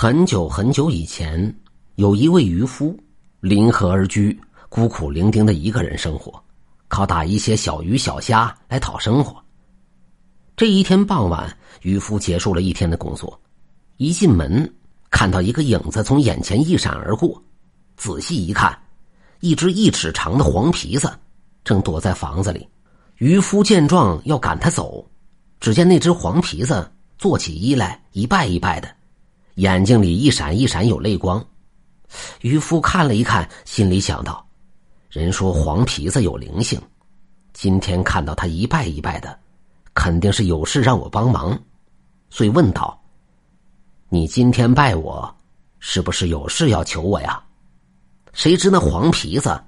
很久很久以前，有一位渔夫，临河而居，孤苦伶仃的一个人生活，靠打一些小鱼小虾来讨生活。这一天傍晚，渔夫结束了一天的工作，一进门看到一个影子从眼前一闪而过，仔细一看，一只一尺长的黄皮子正躲在房子里。渔夫见状要赶他走，只见那只黄皮子坐起衣来，一拜一拜的。眼睛里一闪一闪有泪光，渔夫看了一看，心里想到：“人说黄皮子有灵性，今天看到他一拜一拜的，肯定是有事让我帮忙。”遂问道：“你今天拜我，是不是有事要求我呀？”谁知那黄皮子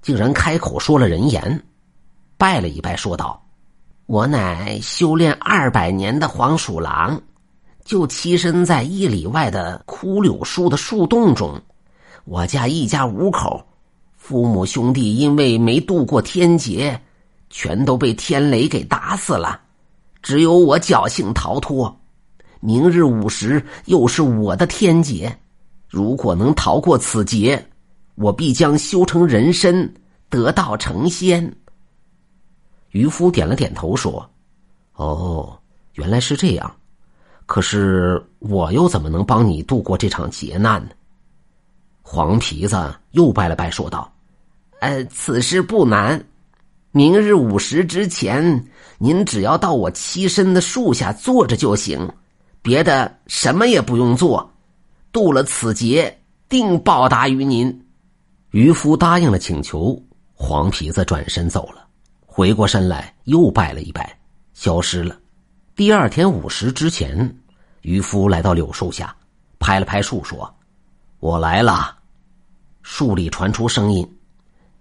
竟然开口说了人言，拜了一拜，说道：“我乃修炼二百年的黄鼠狼。”就栖身在一里外的枯柳树的树洞中，我家一家五口，父母兄弟因为没渡过天劫，全都被天雷给打死了，只有我侥幸逃脱。明日午时又是我的天劫，如果能逃过此劫，我必将修成人身，得道成仙。渔夫点了点头说：“哦，原来是这样。”可是我又怎么能帮你度过这场劫难呢？黄皮子又拜了拜，说道：“呃，此事不难。明日午时之前，您只要到我栖身的树下坐着就行，别的什么也不用做。渡了此劫，定报答于您。”渔夫答应了请求，黄皮子转身走了。回过身来，又拜了一拜，消失了。第二天午时之前，渔夫来到柳树下，拍了拍树，说：“我来了。”树里传出声音：“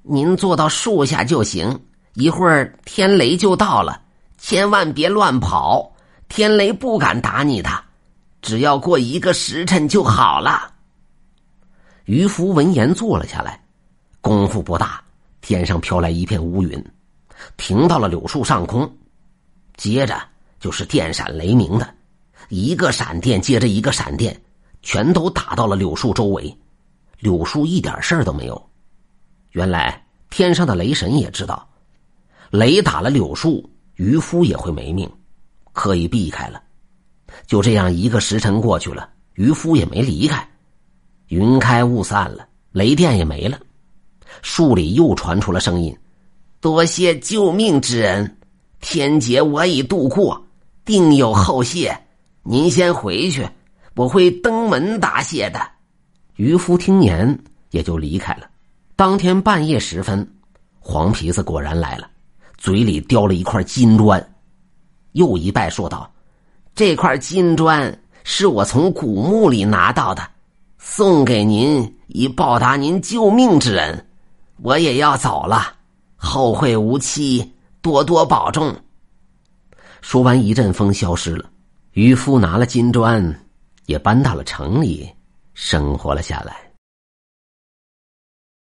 您坐到树下就行，一会儿天雷就到了，千万别乱跑，天雷不敢打你的，只要过一个时辰就好了。”渔夫闻言坐了下来，功夫不大，天上飘来一片乌云，停到了柳树上空，接着。就是电闪雷鸣的，一个闪电接着一个闪电，全都打到了柳树周围，柳树一点事儿都没有。原来天上的雷神也知道，雷打了柳树，渔夫也会没命，可以避开了。就这样一个时辰过去了，渔夫也没离开，云开雾散了，雷电也没了，树里又传出了声音：“多谢救命之恩，天劫我已度过。”定有后谢，您先回去，我会登门答谢的。渔夫听言，也就离开了。当天半夜时分，黄皮子果然来了，嘴里叼了一块金砖，又一拜说道：“这块金砖是我从古墓里拿到的，送给您以报答您救命之恩。我也要走了，后会无期，多多保重。”说完，一阵风消失了。渔夫拿了金砖，也搬到了城里，生活了下来。